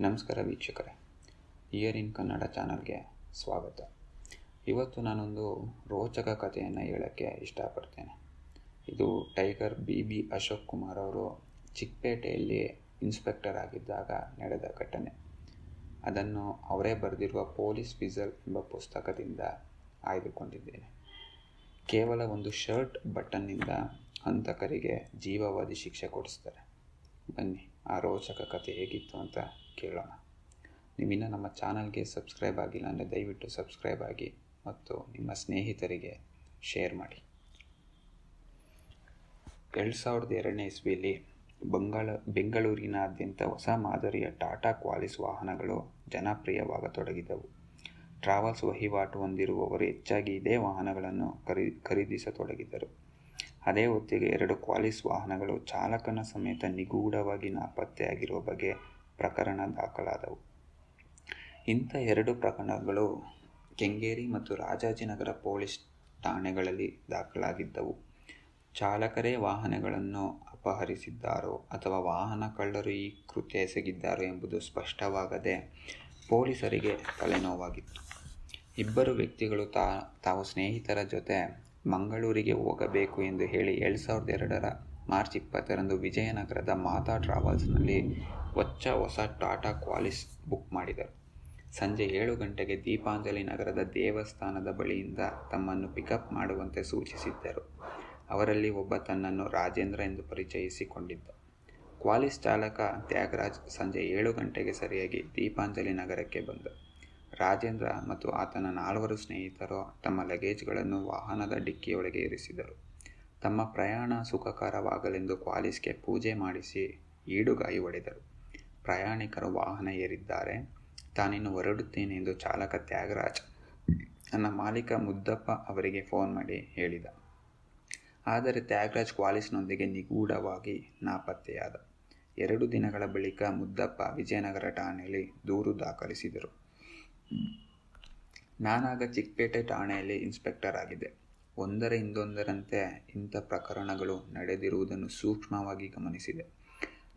ನಮಸ್ಕಾರ ವೀಕ್ಷಕರೇ. ಇಯರ್ ಇನ್ ಕನ್ನಡ ಚಾನಲ್ಗೆ ಸ್ವಾಗತ. ಇವತ್ತು ನಾನೊಂದು ರೋಚಕ ಕಥೆಯನ್ನು ಹೇಳೋಕ್ಕೆ ಇಷ್ಟಪಡ್ತೇನೆ. ಇದು tiger B B Ashok Kumar ಅವರು ಚಿಕ್ಕಪೇಟೆಯಲ್ಲಿ ಇನ್ಸ್ಪೆಕ್ಟರ್ ಆಗಿದ್ದಾಗ ನಡೆದ ಘಟನೆ. ಅದನ್ನು ಅವರೇ ಬರೆದಿರುವ ಪೊಲೀಸ್ ವಿಸಲ್ ಎಂಬ ಪುಸ್ತಕದಿಂದ ಆಯ್ದುಕೊಂಡಿದ್ದೇನೆ. ಕೇವಲ ಒಂದು ಶರ್ಟ್ ಬಟನ್ನಿಂದ ಹಂತಕರಿಗೆ ಜೀವಾವಧಿ ಶಿಕ್ಷೆ ಕೊಡಿಸ್ತಾರೆ. ಬನ್ನಿ, ಆ ರೋಚಕ ಕಥೆ ಹೇಗಿತ್ತು ಅಂತ ಕೇಳೋಣ. ನೀವಿನ್ನು ನಮ್ಮ ಚಾನಲ್ಗೆ ಸಬ್ಸ್ಕ್ರೈಬ್ ಆಗಿಲ್ಲ ಅಂದರೆ ದಯವಿಟ್ಟು ಸಬ್ಸ್ಕ್ರೈಬ್ ಆಗಿ ಮತ್ತು ನಿಮ್ಮ ಸ್ನೇಹಿತರಿಗೆ ಶೇರ್ ಮಾಡಿ. ಎರಡು ಸಾವಿರದ ಎರಡನೇ ಇಸ್ವಿಯಲ್ಲಿ ಬಂಗಾಳ, ಬೆಂಗಳೂರಿನಾದ್ಯಂತ ಹೊಸ ಮಾದರಿಯ ಟಾಟಾ ಕ್ವಾಲಿಸ್ ವಾಹನಗಳು ಜನಪ್ರಿಯವಾಗತೊಡಗಿದವು. ಟ್ರಾವೆಲ್ಸ್ ವಹಿವಾಟು ಹೊಂದಿರುವವರು ಹೆಚ್ಚಾಗಿ ಇದೇ ವಾಹನಗಳನ್ನು ಖರೀ, ಖರೀದಿಸತೊಡಗಿದರು. ಅದೇ ಹೊತ್ತಿಗೆ ಎರಡು ಕ್ವಾಲಿಸ್ ವಾಹನಗಳು ಚಾಲಕನ ಸಮೇತ ನಿಗೂಢವಾಗಿ ನಾಪತ್ತೆಯಾಗಿರುವ ಬಗ್ಗೆ ಪ್ರಕರಣ ದಾಖಲಾದವು. ಇಂಥ ಎರಡು ಪ್ರಕರಣಗಳು ಕೆಂಗೇರಿ ಮತ್ತು ರಾಜಾಜಿನಗರ ಪೊಲೀಸ್ ಠಾಣೆಗಳಲ್ಲಿ ದಾಖಲಾಗಿದ್ದವು. ಚಾಲಕರೇ ವಾಹನಗಳನ್ನು ಅಪಹರಿಸಿದ್ದಾರೋ ಅಥವಾ ವಾಹನ ಕಳ್ಳರು ಈ ಕೃತ್ಯ ಎಸಗಿದ್ದಾರೋ ಎಂಬುದು ಸ್ಪಷ್ಟವಾಗದೆ ಪೊಲೀಸರಿಗೆ ತಲೆನೋವಾಗಿತ್ತು. ಇಬ್ಬರು ವ್ಯಕ್ತಿಗಳು ತಾ, ತಾವು ಸ್ನೇಹಿತರ ಜೊತೆ ಮಂಗಳೂರಿಗೆ ಹೋಗಬೇಕು ಎಂದು ಹೇಳಿ ಎರಡು ಸಾವಿರದ ಎರಡರ ಮಾರ್ಚ್ ಇಪ್ಪತ್ತರಂದು ವಿಜಯನಗರದ ಮಾತಾ ಟ್ರಾವೆಲ್ಸ್ನಲ್ಲಿ ಹೊಚ್ಚ ಹೊಸ ಟಾಟಾ ಕ್ವಾಲಿಸ್ ಬುಕ್ ಮಾಡಿದರು. ಸಂಜೆ ಏಳು ಗಂಟೆಗೆ ದೀಪಾಂಜಲಿ ನಗರದ ದೇವಸ್ಥಾನದ ಬಳಿಯಿಂದ ತಮ್ಮನ್ನು ಪಿಕಪ್ ಮಾಡುವಂತೆ ಸೂಚಿಸಿದ್ದರು. ಅವರಲ್ಲಿ ಒಬ್ಬ ತನ್ನನ್ನು ರಾಜೇಂದ್ರ ಎಂದು ಪರಿಚಯಿಸಿಕೊಂಡಿದ್ದ. ಕ್ವಾಲಿಸ್ ಚಾಲಕ ತ್ಯಾಗರಾಜ್ ಸಂಜೆ ಏಳು ಗಂಟೆಗೆ ಸರಿಯಾಗಿ ದೀಪಾಂಜಲಿ ನಗರಕ್ಕೆ ಬಂದ. ರಾಜೇಂದ್ರ ಮತ್ತು ಆತನ ನಾಲ್ವರು ಸ್ನೇಹಿತರು ತಮ್ಮ ಲಗೇಜ್ಗಳನ್ನು ವಾಹನದ ಡಿಕ್ಕಿಯೊಳಗೆ ಇರಿಸಿದರು. ತಮ್ಮ ಪ್ರಯಾಣ ಸುಖಕರವಾಗಲೆಂದು ಕ್ವಾಲಿಸ್ಗೆ ಪೂಜೆ ಮಾಡಿಸಿ ಈಡುಗಾಯಿ ಹೊಡೆದರು ಪ್ರಯಾಣಿಕರು ವಾಹನ ಏರಿದ್ದಾರೆ. ತಾನಿನ್ನು ಹೊರಡುತ್ತೇನೆ ಎಂದು ಚಾಲಕ ತ್ಯಾಗರಾಜ್ ನನ್ನ ಮಾಲೀಕ ಮುದ್ದಪ್ಪ ಅವರಿಗೆ ಫೋನ್ ಮಾಡಿ ಹೇಳಿದ. ಆದರೆ ತ್ಯಾಗರಾಜ್ ಕ್ವಾಲಿಸ್ನೊಂದಿಗೆ ನಿಗೂಢವಾಗಿ ನಾಪತ್ತೆಯಾದ. ಎರಡು ದಿನಗಳ ಬಳಿಕ ಮುದ್ದಪ್ಪ ವಿಜಯನಗರ ಠಾಣೆಯಲ್ಲಿ ದೂರು ದಾಖಲಿಸಿದರು. ನಾನಾಗ ಚಿಕ್ಕಪೇಟೆ ಠಾಣೆಯಲ್ಲಿ ಇನ್ಸ್ಪೆಕ್ಟರ್ ಆಗಿದ್ದೆ. ಒಂದರ ಹಿಂದೊಂದರಂತೆ ಇಂಥ ಪ್ರಕರಣಗಳು ನಡೆದಿರುವುದನ್ನು ಸೂಕ್ಷ್ಮವಾಗಿ ಗಮನಿಸಿದೆ.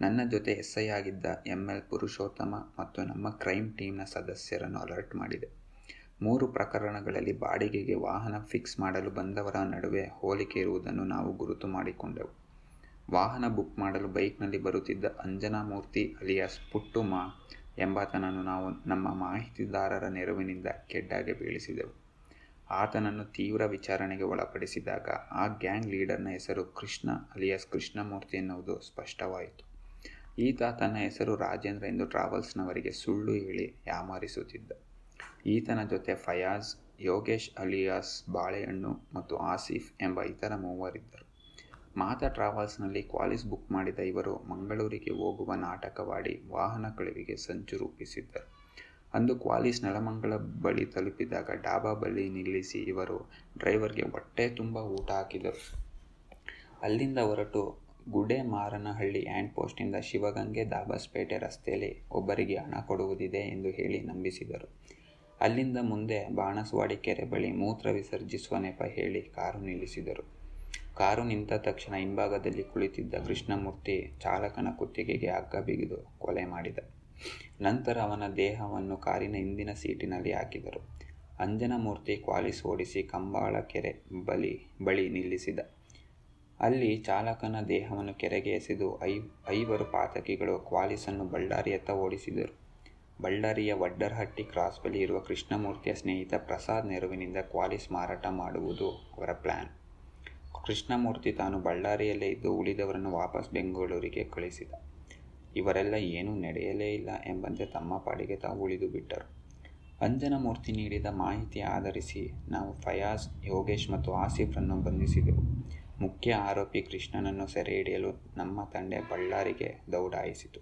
ನನ್ನ ಜೊತೆ ಎಸ್ ಐ ಆಗಿದ್ದ ಎಂ ಎಲ್ ಪುರುಷೋತ್ತಮ ಮತ್ತು ನಮ್ಮ ಕ್ರೈಮ್ ಟೀಮ್ನ ಸದಸ್ಯರನ್ನು ಅಲರ್ಟ್ ಮಾಡಿದೆ. ಮೂರು ಪ್ರಕರಣಗಳಲ್ಲಿ ಬಾಡಿಗೆಗೆ ವಾಹನ ಫಿಕ್ಸ್ ಮಾಡಲು ಬಂದವರ ನಡುವೆ ಹೋಲಿಕೆ ಇರುವುದನ್ನು ನಾವು ಗುರುತು ಮಾಡಿಕೊಂಡೆವು. ವಾಹನ ಬುಕ್ ಮಾಡಲು ಬೈಕ್ನಲ್ಲಿ ಬರುತ್ತಿದ್ದ ಅಂಜನಾ ಮೂರ್ತಿ ಅಲಿಯಾಸ್ ಪುಟ್ಟುಮ ಎಂಬಾತನನ್ನು ನಾವು ನಮ್ಮ ಮಾಹಿತಿದಾರರ ನೆರವಿನಿಂದ ಕೆಡ್ಡಾಗೆ ಬೀಳಿಸಿದೆವು. ಆತನನ್ನು ತೀವ್ರ ವಿಚಾರಣೆಗೆ ಒಳಪಡಿಸಿದಾಗ ಆ ಗ್ಯಾಂಗ್ ಲೀಡರ್ನ ಹೆಸರು ಕೃಷ್ಣ ಅಲಿಯಾಸ್ ಕೃಷ್ಣಮೂರ್ತಿ ಎನ್ನುವುದು ಸ್ಪಷ್ಟವಾಯಿತು. ಈತ ತನ್ನ ಹೆಸರು ರಾಜೇಂದ್ರ ಎಂದು ಟ್ರಾವೆಲ್ಸ್ನವರಿಗೆ ಸುಳ್ಳು ಹೇಳಿ ಯಾಮಾರಿಸುತ್ತಿದ್ದ. ಈತನ ಜೊತೆ ಫಯಾಜ್, ಯೋಗೇಶ್ ಅಲಿಯಾಸ್ ಬಾಳೆಹಣ್ಣು ಮತ್ತು ಆಸಿಫ್ ಎಂಬ ಇತರ ಮೂವರಿದ್ದರು. ಮಾತಾ ಟ್ರಾವೆಲ್ಸ್ನಲ್ಲಿ ಕ್ವಾಲಿಸ್ ಬುಕ್ ಮಾಡಿದ ಇವರು ಮಂಗಳೂರಿಗೆ ಹೋಗುವ ನಾಟಕವಾಡಿ ವಾಹನ ಕಳುವಿಗೆ ಸಂಚು ರೂಪಿಸಿದ್ದರು. ಅಂದು ಕ್ವಾಲಿಸ್ ನೆಲಮಂಗಳ ಬಳಿ ತಲುಪಿದಾಗ ಡಾಬಾ ಬಳಿ ನಿಲ್ಲಿಸಿ ಇವರು ಡ್ರೈವರ್ಗೆ ಹೊಟ್ಟೆ ತುಂಬ ಊಟ ಹಾಕಿದರು. ಅಲ್ಲಿಂದ ಹೊರಟು ಗುಡೆ ಮಾರನಹಳ್ಳಿ ಹ್ಯಾಂಡ್ ಪೋಸ್ಟಿಂದ ಶಿವಗಂಗೆ ದಾಬಸ್ಪೇಟೆ ರಸ್ತೆಯಲ್ಲಿ ಒಬ್ಬರಿಗೆ ಹಣ ಕೊಡುವುದಿದೆ ಎಂದು ಹೇಳಿ ನಂಬಿಸಿದರು. ಅಲ್ಲಿಂದ ಮುಂದೆ ಬಾಣಸವಾಡಿ ಕೆರೆ ಬಳಿ ಮೂತ್ರ ವಿಸರ್ಜಿಸುವ ನೆಪ ಹೇಳಿ ಕಾರು ನಿಲ್ಲಿಸಿದರು. ಕಾರು ನಿಂತ ತಕ್ಷಣ ಹಿಂಭಾಗದಲ್ಲಿ ಕುಳಿತಿದ್ದ ಕೃಷ್ಣಮೂರ್ತಿ ಚಾಲಕನ ಕುತ್ತಿಗೆಗೆ ಹಗ್ಗ ಬಿಗಿದು ಕೊಲೆ ಮಾಡಿದ. ನಂತರ ಅವನ ದೇಹವನ್ನು ಕಾರಿನ ಹಿಂದಿನ ಸೀಟಿನಲ್ಲಿ ಹಾಕಿದರು. ಅಂಜನಮೂರ್ತಿ ಕ್ವಾಲಿಸ್ ಓಡಿಸಿ ಕಂಬಾಳ ಕೆರೆ ಬಳಿ ಬಳಿ ನಿಲ್ಲಿಸಿದ. ಅಲ್ಲಿ ಚಾಲಕನ ದೇಹವನ್ನು ಕೆರೆಗೆ ಎಸೆದು ಐ, ಐವರು ಪಾತಕಿಗಳು ಕ್ವಾಲಿಸನ್ನು ಬಳ್ಳಾರಿಯತ್ತ ಓಡಿಸಿದರು. ಬಳ್ಳಾರಿಯ ವಡ್ಡರ್ಹಟ್ಟಿ ಕ್ರಾಸ್ ಬಳಿ ಇರುವ ಕೃಷ್ಣಮೂರ್ತಿಯ ಸ್ನೇಹಿತ ಪ್ರಸಾದ್ ನೆರವಿನಿಂದ ಕ್ವಾಲಿಸ್ ಮಾರಾಟ ಮಾಡುವುದು ಅವರ ಪ್ಲ್ಯಾನ್ ಕೃಷ್ಣಮೂರ್ತಿ ತಾನು ಬಳ್ಳಾರಿಯಲ್ಲೇ ಇದ್ದು ಉಳಿದವರನ್ನು ವಾಪಸ್ ಬೆಂಗಳೂರಿಗೆ ಕಳಿಸಿದ. ಇವರೆಲ್ಲ ಏನೂ ನಡೆಯಲೇ ಇಲ್ಲ ಎಂಬಂತೆ ತಮ್ಮ ಪಾಡಿಗೆ ತಾವು ಉಳಿದು ಬಿಟ್ಟರು. ಅಂಜನಮೂರ್ತಿ ನೀಡಿದ ಮಾಹಿತಿ ಆಧರಿಸಿ ನಾವು ಫಯಾಜ್, ಯೋಗೇಶ್ ಮತ್ತು ಆಸಿಫ್ರನ್ನು ಬಂಧಿಸಿದೆವು. ಮುಖ್ಯ ಆರೋಪಿ ಕೃಷ್ಣನನ್ನು ಸೆರೆ ಹಿಡಿಯಲು ನಮ್ಮ ತಂಡ ಬಳ್ಳಾರಿಗೆ ದೌಡಾಯಿಸಿತು.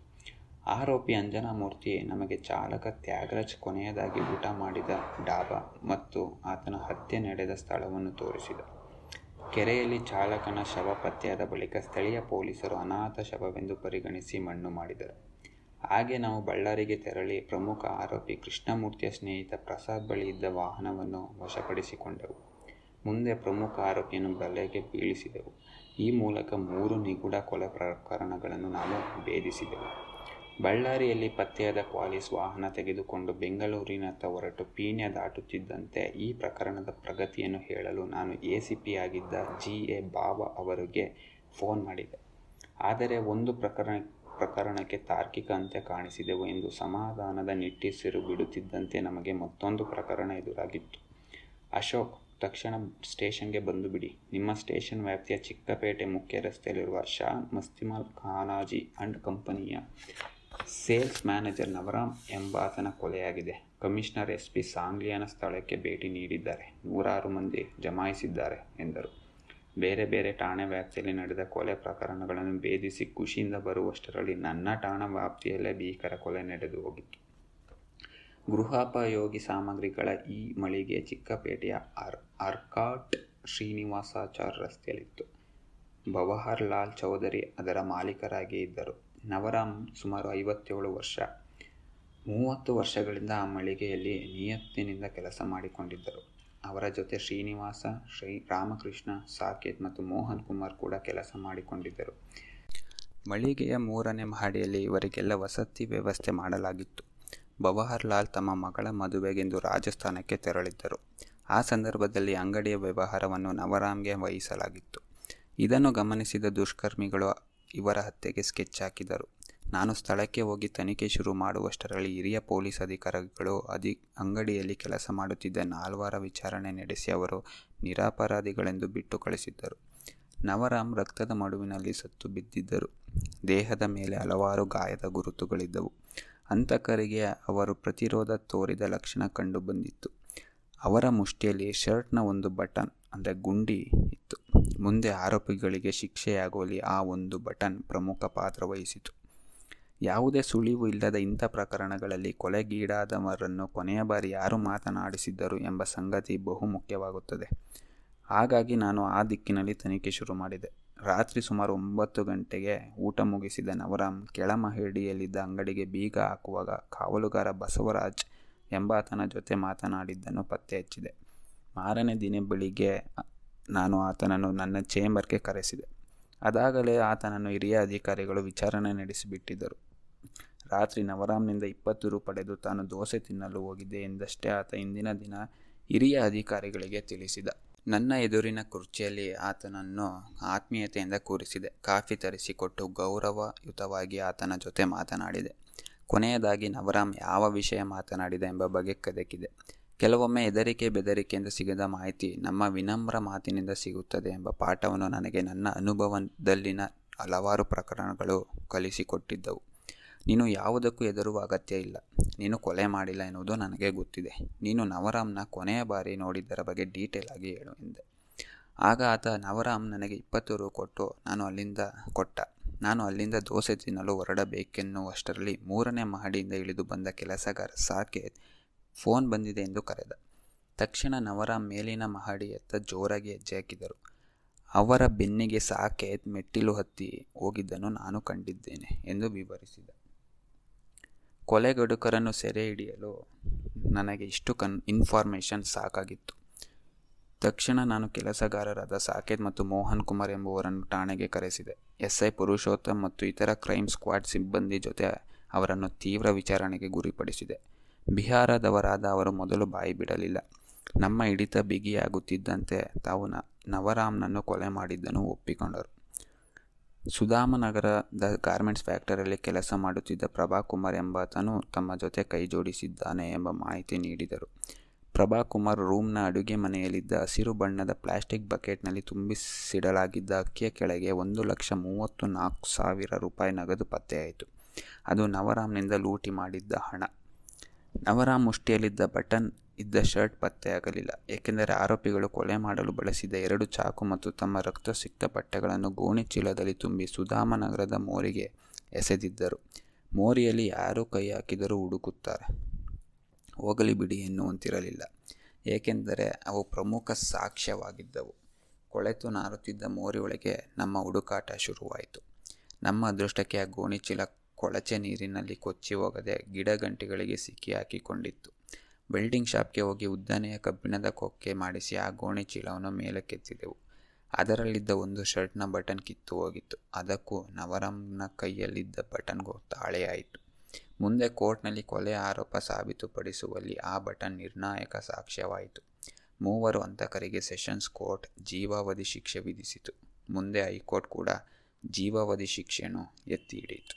ಆರೋಪಿ ಅಂಜನಾ ಮೂರ್ತಿ ನಮಗೆ ಚಾಲಕ ತ್ಯಾಗರಾಜ್ ಕೊನೆಯದಾಗಿ ಊಟ ಮಾಡಿದ ಡಾಬಾ ಮತ್ತು ಆತನ ಹತ್ಯೆ ನಡೆದ ಸ್ಥಳವನ್ನು ತೋರಿಸಿದ. ಕೆರೆಯಲ್ಲಿ ಚಾಲಕನ ಶವ ಪತ್ತೆಯಾದ ಬಳಿಕ ಸ್ಥಳೀಯ ಪೊಲೀಸರು ಅನಾಥ ಶವವೆಂದು ಪರಿಗಣಿಸಿ ಮಣ್ಣು ಮಾಡಿದರು. ಹಾಗೆ ನಾವು ಬಳ್ಳಾರಿಗೆ ತೆರಳಿ ಪ್ರಮುಖ ಆರೋಪಿ ಕೃಷ್ಣಮೂರ್ತಿಯ ಸ್ನೇಹಿತ ಪ್ರಸಾದ್ ಬಳಿ ಇದ್ದ ವಾಹನವನ್ನು ವಶಪಡಿಸಿಕೊಂಡೆವು. ಮುಂದೆ ಪ್ರಮುಖ ಆರೋಪಿಯನ್ನು ಬಲೆಗೆ ಬೀಳಿಸಿದೆವು. ಈ ಮೂಲಕ ಮೂರು ನಿಗೂಢ ಕೊಲೆ ಪ್ರಕರಣಗಳನ್ನು ನಾವು ಭೇದಿಸಿದೆವು. ಬಳ್ಳಾರಿಯಲ್ಲಿ ಪತ್ತೆಯಾದ ಕ್ವಾಲಿಸ್ ವಾಹನ ತೆಗೆದುಕೊಂಡು ಬೆಂಗಳೂರಿನತ್ತ ಹೊರಟು ಪೀಣ್ಯ ದಾಟುತ್ತಿದ್ದಂತೆ ಈ ಪ್ರಕರಣದ ಪ್ರಗತಿಯನ್ನು ಹೇಳಲು ನಾನು ಎಸಿಪಿ ಆಗಿದ್ದ ಜಿ. ಎ. ಬಾಬಾ ಅವರಿಗೆ ಫೋನ್ ಮಾಡಿದೆ. ಆದರೆ ಒಂದು ಪ್ರಕರಣ, ಪ್ರಕರಣಕ್ಕೆ ತಾರ್ಕಿಕ ಅಂತ್ಯ ಕಾಣಿಸಿದೆವು ಎಂದು ಸಮಾಧಾನದ ನಿಟ್ಟಿಸಿರು ಬಿಡುತ್ತಿದ್ದಂತೆ ನಮಗೆ ಮತ್ತೊಂದು ಪ್ರಕರಣ ಎದುರಾಗಿತ್ತು. ಅಶೋಕ್ ತಕ್ಷಣ ಸ್ಟೇಷನ್ಗೆ ಬಂದು ಬಿಡಿ. ನಿಮ್ಮ ಸ್ಟೇಷನ್ ವ್ಯಾಪ್ತಿಯ ಚಿಕ್ಕಪೇಟೆ ಮುಖ್ಯ ರಸ್ತೆಯಲ್ಲಿರುವ ಶಾ ಮಸ್ತಿಮಾಲ್ ಖಾನಾಜಿ ಅಂಡ್ ಕಂಪನಿಯ ಸೇಲ್ಸ್ ಮ್ಯಾನೇಜರ್ ನವರಾಮ್ ಎಂಬಾತನ ಕೊಲೆಯಾಗಿದೆ. ಕಮಿಷನರ್ ಎಸ್ ಪಿ ಸಾಂಗ್ಲಿಯಾನ ಸ್ಥಳಕ್ಕೆ ಭೇಟಿ ನೀಡಿದ್ದಾರೆ. ನೂರಾರು ಮಂದಿ ಜಮಾಯಿಸಿದ್ದಾರೆ ಎಂದರು. ಬೇರೆ ಬೇರೆ ಠಾಣೆ ವ್ಯಾಪ್ತಿಯಲ್ಲಿ ನಡೆದ ಕೊಲೆ ಪ್ರಕರಣಗಳನ್ನು ಭೇದಿಸಿ ಖುಷಿಯಿಂದ ಬರುವಷ್ಟರಲ್ಲಿ ನನ್ನ ಠಾಣಾ ವ್ಯಾಪ್ತಿಯಲ್ಲೇ ಭೀಕರ ಕೊಲೆ ನಡೆದು ಹೋಗಿತ್ತು. ಗೃಹೋಪಯೋಗಿ ಸಾಮಗ್ರಿಗಳ ಈ ಮಳಿಗೆ ಚಿಕ್ಕಪೇಟೆಯ ಆರ್, ಆರ್ಕಾಟ್ ಶ್ರೀನಿವಾಸಾಚಾರ್ ರಸ್ತೆಯಲ್ಲಿತ್ತು. ಬವಹರ್ ಲಾಲ್ ಚೌಧರಿ ಅದರ ಮಾಲೀಕರಾಗಿ ಇದ್ದರು. ನವರಾಮ್ ಸುಮಾರು ಐವತ್ತೇಳು ವರ್ಷ, ಮೂವತ್ತು ವರ್ಷಗಳಿಂದ ಆ ಮಳಿಗೆಯಲ್ಲಿ ನಿಯತ್ತಿನಿಂದ ಕೆಲಸ ಮಾಡಿಕೊಂಡಿದ್ದರು. ಅವರ ಜೊತೆ ಶ್ರೀನಿವಾಸ, ಶ್ರೀ ರಾಮಕೃಷ್ಣ, ಸಾಕೇತ್ ಮತ್ತು ಮೋಹನ್ ಕುಮಾರ್ ಕೂಡ ಕೆಲಸ ಮಾಡಿಕೊಂಡಿದ್ದರು. ಮಳಿಗೆಯ ಮೂರನೇ ಮಹಡಿಯಲ್ಲಿ ಇವರಿಗೆಲ್ಲ ವಸತಿ ವ್ಯವಸ್ಥೆ ಮಾಡಲಾಗಿತ್ತು. ಬವಹರ್ ಲಾಲ್ ತಮ್ಮ ಮಗಳ ಮದುವೆಗೆಂದು ರಾಜಸ್ಥಾನಕ್ಕೆ ತೆರಳಿದ್ದರು. ಆ ಸಂದರ್ಭದಲ್ಲಿ ಅಂಗಡಿಯ ವ್ಯವಹಾರವನ್ನು ನವರಾಮ್ಗೆ ವಹಿಸಲಾಗಿತ್ತು. ಇದನ್ನು ಗಮನಿಸಿದ ದುಷ್ಕರ್ಮಿಗಳು ಇವರ ಹತ್ಯೆಗೆ ಸ್ಕೆಚ್ ಹಾಕಿದರು. ನಾನು ಸ್ಥಳಕ್ಕೆ ಹೋಗಿ ತನಿಖೆ ಶುರು ಮಾಡುವಷ್ಟರಲ್ಲಿ ಹಿರಿಯ ಪೊಲೀಸ್ ಅಧಿಕಾರಿಗಳು ಅಧಿ, ಅಂಗಡಿಯಲ್ಲಿ ಕೆಲಸ ಮಾಡುತ್ತಿದ್ದ ನಾಲ್ವರ ವಿಚಾರಣೆ ನಡೆಸಿ ಅವರು ನಿರಾಪರಾಧಿಗಳೆಂದು ಬಿಟ್ಟು ಕಳಿಸಿದ್ದರು. ನವರಾಮ್ ರಕ್ತದ ಮಡುವಿನಲ್ಲಿ ಸತ್ತು ಬಿದ್ದಿದ್ದರು. ದೇಹದ ಮೇಲೆ ಹಲವಾರು ಗಾಯದ ಗುರುತುಗಳಿದ್ದವು. ಹಂತಕರಿಗೆ ಅವರು ಪ್ರತಿರೋಧ ತೋರಿದ ಲಕ್ಷಣ ಕಂಡು ಬಂದಿತ್ತು. ಅವರ ಮುಷ್ಟಿಯಲ್ಲಿ ಶರ್ಟ್ನ ಒಂದು ಬಟನ್, ಅಂದರೆ ಗುಂಡಿ ಇತ್ತು. ಮುಂದೆ ಆರೋಪಿಗಳಿಗೆ ಶಿಕ್ಷೆಯಾಗುವಲ್ಲಿ ಆ ಒಂದು ಬಟನ್ ಪ್ರಮುಖ ಪಾತ್ರ ವಹಿಸಿತು. ಯಾವುದೇ ಸುಳಿವು ಇಲ್ಲದ ಇಂಥ ಪ್ರಕರಣಗಳಲ್ಲಿ ಕೊಲೆಗೀಡಾದವರನ್ನು ಕೊನೆಯ ಬಾರಿ ಯಾರು ಮಾತನಾಡಿಸಿದ್ದರು ಎಂಬ ಸಂಗತಿ ಬಹು ಮುಖ್ಯವಾಗುತ್ತದೆ. ಹಾಗಾಗಿ ನಾನು ಆ ದಿಕ್ಕಿನಲ್ಲಿ ತನಿಖೆ ಶುರು ಮಾಡಿದೆ. ರಾತ್ರಿ ಸುಮಾರು ಒಂಬತ್ತು ಗಂಟೆಗೆ ಊಟ ಮುಗಿಸಿದ ನವರಾಮ್ ಕೆಳಮಹಡಿಯಲ್ಲಿದ್ದ ಅಂಗಡಿಗೆ ಬೀಗ ಹಾಕುವಾಗ ಕಾವಲುಗಾರ ಬಸವರಾಜ್ ಎಂಬಾತನ ಜೊತೆ ಮಾತನಾಡಿದ್ದನ್ನು ಪತ್ತೆ ಹಚ್ಚಿದೆ. ಮಾರನೇ ದಿನ ಬೆಳಿಗ್ಗೆ ನಾನು ಆತನನ್ನು ನನ್ನ ಚೇಂಬರ್ಗೆ ಕರೆಸಿದೆ. ಅದಾಗಲೇ ಆತನನ್ನು ಹಿರಿಯ ಅಧಿಕಾರಿಗಳು ವಿಚಾರಣೆ ನಡೆಸಿಬಿಟ್ಟಿದ್ದರು. ರಾತ್ರಿ ನವರಾಮ್ನಿಂದ ಇಪ್ಪತ್ತು ರು ಪಡೆದು ತಾನು ದೋಸೆ ತಿನ್ನಲು ಹೋಗಿದ್ದೆ ಎಂದಷ್ಟೇ ಆತ ಇಂದಿನ ದಿನ ಹಿರಿಯ ಅಧಿಕಾರಿಗಳಿಗೆ ತಿಳಿಸಿದ. ನನ್ನ ಎದುರಿನ ಕುರ್ಚಿಯಲ್ಲಿ ಆತನನ್ನು ಆತ್ಮೀಯತೆಯಿಂದ ಕೂರಿಸಿದೆ. ಕಾಫಿ ತರಿಸಿಕೊಟ್ಟು ಗೌರವಯುತವಾಗಿ ಆತನ ಜೊತೆ ಮಾತನಾಡಿದೆ. ಕೊನೆಯದಾಗಿ, ನವರಾಮ್ ಯಾವ ವಿಷಯ ಮಾತನಾಡಿದ ಎಂಬ ಬಗ್ಗೆ ಕದಕಿದೆ. ಕೆಲವೊಮ್ಮೆ ಹೆದರಿಕೆ ಬೆದರಿಕೆಯಿಂದ ಸಿಗದ ಮಾಹಿತಿ ನಮ್ಮ ವಿನಮ್ರ ಮಾತಿನಿಂದ ಸಿಗುತ್ತದೆ ಎಂಬ ಪಾಠವನ್ನು ನನಗೆ ನನ್ನ ಅನುಭವದಲ್ಲಿನ ಹಲವಾರು ಪ್ರಕರಣಗಳು ಕಲಿಸಿಕೊಟ್ಟಿದ್ದವು. ನೀನು ಯಾವುದಕ್ಕೂ ಹೆದರುವ ಅಗತ್ಯ ಇಲ್ಲ. ನೀನು ಕೊಲೆ ಮಾಡಿಲ್ಲ ಎನ್ನುವುದು ನನಗೆ ಗೊತ್ತಿದೆ. ನೀನು ನವರಾಮ್ನ ಕೊನೆಯ ಬಾರಿ ನೋಡಿದ್ದರ ಬಗ್ಗೆ ಡೀಟೇಲ್ ಆಗಿ ಹೇಳು ಎಂದೆ. ಆಗ ಆತ, ನವರಾಮ್ ನನಗೆ ಇಪ್ಪತ್ತು ರು ಕೊಟ್ಟು ನಾನು ಅಲ್ಲಿಂದ ಕೊಟ್ಟ. ನಾನು ಅಲ್ಲಿಂದ ದೋಸೆ ತಿನ್ನಲು ಹೊರಡಬೇಕೆನ್ನುವಷ್ಟರಲ್ಲಿ ಮೂರನೇ ಮಹಡಿಯಿಂದ ಇಳಿದು ಬಂದ ಕೆಲಸಗಾರ ಸಾಕೇತ್ ಫೋನ್ ಬಂದಿದೆ ಎಂದು ಕರೆದ. ತಕ್ಷಣ ನವರಾಮ್ ಮೇಲಿನ ಮಹಡಿಯತ್ತ ಜೋರಾಗಿ ಹೆಜ್ಜೆ ಹಾಕಿದರು. ಅವರ ಬೆನ್ನಿಗೆ ಸಾಕೇತ್ ಮೆಟ್ಟಿಲು ಹತ್ತಿ ಹೋಗಿದ್ದನ್ನು ನಾನು ಕಂಡಿದ್ದೇನೆ ಎಂದು ವಿವರಿಸಿದ. ಕೊಲೆಗಡುಕರನ್ನು ಸೆರೆ ಹಿಡಿಯಲು ನನಗೆ ಇಷ್ಟು ಕನ್ ಇನ್ಫಾರ್ಮೇಷನ್ ಸಾಕಾಗಿತ್ತು. ತಕ್ಷಣ ನಾನು ಕೆಲಸಗಾರರಾದ ಸಾಕೇತ್ ಮತ್ತು ಮೋಹನ್ ಕುಮಾರ್ ಎಂಬುವರನ್ನು ಠಾಣೆಗೆ ಕರೆಸಿದೆ. ಎಸ್ ಐ ಪುರುಷೋತ್ತಮ್ ಮತ್ತು ಇತರ ಕ್ರೈಮ್ ಸ್ಕ್ವಾಡ್ ಸಿಬ್ಬಂದಿ ಜೊತೆ ಅವರನ್ನು ತೀವ್ರ ವಿಚಾರಣೆಗೆ ಗುರಿಪಡಿಸಿದೆ. ಬಿಹಾರದವರಾದ ಅವರು ಮೊದಲು ಬಾಯಿ ಬಿಡಲಿಲ್ಲ. ನಮ್ಮ ಹಿಡಿತ ಬಿಗಿಯಾಗುತ್ತಿದ್ದಂತೆ ತಾವು ನವರಾಮ್ನನ್ನು ಕೊಲೆ ಮಾಡಿದ್ದನ್ನು ಒಪ್ಪಿಕೊಂಡರು. ಸುಧಾಮನಗರದ ಗಾರ್ಮೆಂಟ್ಸ್ ಫ್ಯಾಕ್ಟರಿಯಲ್ಲಿ ಕೆಲಸ ಮಾಡುತ್ತಿದ್ದ ಪ್ರಭಾಕುಮಾರ್ ಎಂಬಾತನು ತಮ್ಮ ಜೊತೆ ಕೈ ಜೋಡಿಸಿದ್ದಾನೆ ಎಂಬ ಮಾಹಿತಿ ನೀಡಿದರು. ಪ್ರಭಾಕುಮಾರ್ ರೂಮ್ನ ಅಡುಗೆ ಮನೆಯಲ್ಲಿದ್ದ ಹಸಿರು ಬಣ್ಣದ ಪ್ಲಾಸ್ಟಿಕ್ ಬಕೆಟ್ನಲ್ಲಿ ತುಂಬಿಸಿಡಲಾಗಿದ್ದ ಅಕ್ಕಿಯ ಕೆಳಗೆ ಒಂದು ಲಕ್ಷ ಮೂವತ್ತು ನಾಲ್ಕು ಸಾವಿರ ರೂಪಾಯಿ ನಗದು ಪತ್ತೆಯಾಯಿತು ಅದು ನವರಾಮ್ನಿಂದ ಲೂಟಿ ಮಾಡಿದ್ದ ಹಣ. ನವರಾಮ್ ಮುಷ್ಟಿಯಲ್ಲಿದ್ದ ಬಟನ್ ಇದ್ದ ಶರ್ಟ್ ಪತ್ತೆಯಾಗಲಿಲ್ಲ ಏಕೆಂದರೆ ಆರೋಪಿಗಳು ಕೊಲೆ ಮಾಡಲು ಬಳಸಿದ ಎರಡು ಚಾಕು ಮತ್ತು ತಮ್ಮ ರಕ್ತಸಿಕ್ತ ಬಟ್ಟೆಗಳನ್ನು ಗೋಣಿ ಚೀಲದಲ್ಲಿ ತುಂಬಿ ಸುಧಾಮನಗರದ ಮೋರಿಗೆ ಎಸೆದಿದ್ದರು. ಮೋರಿಯಲ್ಲಿ ಯಾರು ಕೈ ಹಾಕಿದರೂ ಹುಡುಕುತ್ತಾರೆ. ಹೋಗಲಿ ಬಿಡಿ ಎನ್ನುವಂತಿರಲಿಲ್ಲ. ಏಕೆಂದರೆ ಅವು ಪ್ರಮುಖ ಸಾಕ್ಷ್ಯವಾಗಿದ್ದವು. ಕೊಳೆತು ನಾರುತ್ತಿದ್ದ ಮೋರಿಯೊಳಗೆ ನಮ್ಮ ಹುಡುಕಾಟ ಶುರುವಾಯಿತು. ನಮ್ಮ ಅದೃಷ್ಟಕ್ಕೆ ಆ ಗೋಣಿಚೀಲ ಕೊಳಚೆ ನೀರಿನಲ್ಲಿ ಕೊಚ್ಚಿ ಹೋಗದೆ ಗಿಡಗಂಟಿಗಳಿಗೆ ಸಿಕ್ಕಿ ಹಾಕಿಕೊಂಡಿತ್ತು. ವೆಲ್ಡಿಂಗ್ ಶಾಪ್ಗೆ ಹೋಗಿ ಉದ್ದನೆಯ ಕಬ್ಬಿಣದ ಕೊಕ್ಕೆ ಮಾಡಿಸಿ ಆ ಗೋಣಿ ಚೀಲವನ್ನು ಮೇಲಕ್ಕೆತ್ತಿದೆವು. ಅದರಲ್ಲಿದ್ದ ಒಂದು ಶರ್ಟ್ನ ಬಟನ್ ಕಿತ್ತು ಹೋಗಿತ್ತು. ಅದಕ್ಕೂ ನವರಂನ ಕೈಯಲ್ಲಿದ್ದ ಬಟನ್ಗೂ ತಾಳೆಯಾಯಿತು. ಮುಂದೆ ಕೋರ್ಟ್ನಲ್ಲಿ ಕೊಲೆ ಆರೋಪ ಸಾಬೀತುಪಡಿಸುವಲ್ಲಿ ಆ ಬಟನ್ ನಿರ್ಣಾಯಕ ಸಾಕ್ಷ್ಯವಾಯಿತು. ಮೂವರು ಹಂತಕರಿಗೆ ಸೆಷನ್ಸ್ ಕೋರ್ಟ್ ಜೀವಾವಧಿ ಶಿಕ್ಷೆ ವಿಧಿಸಿತು. ಮುಂದೆ ಹೈಕೋರ್ಟ್ ಕೂಡ ಜೀವಾವಧಿ ಶಿಕ್ಷೆಯನ್ನು ಎತ್ತಿ ಹಿಡಿಯಿತು.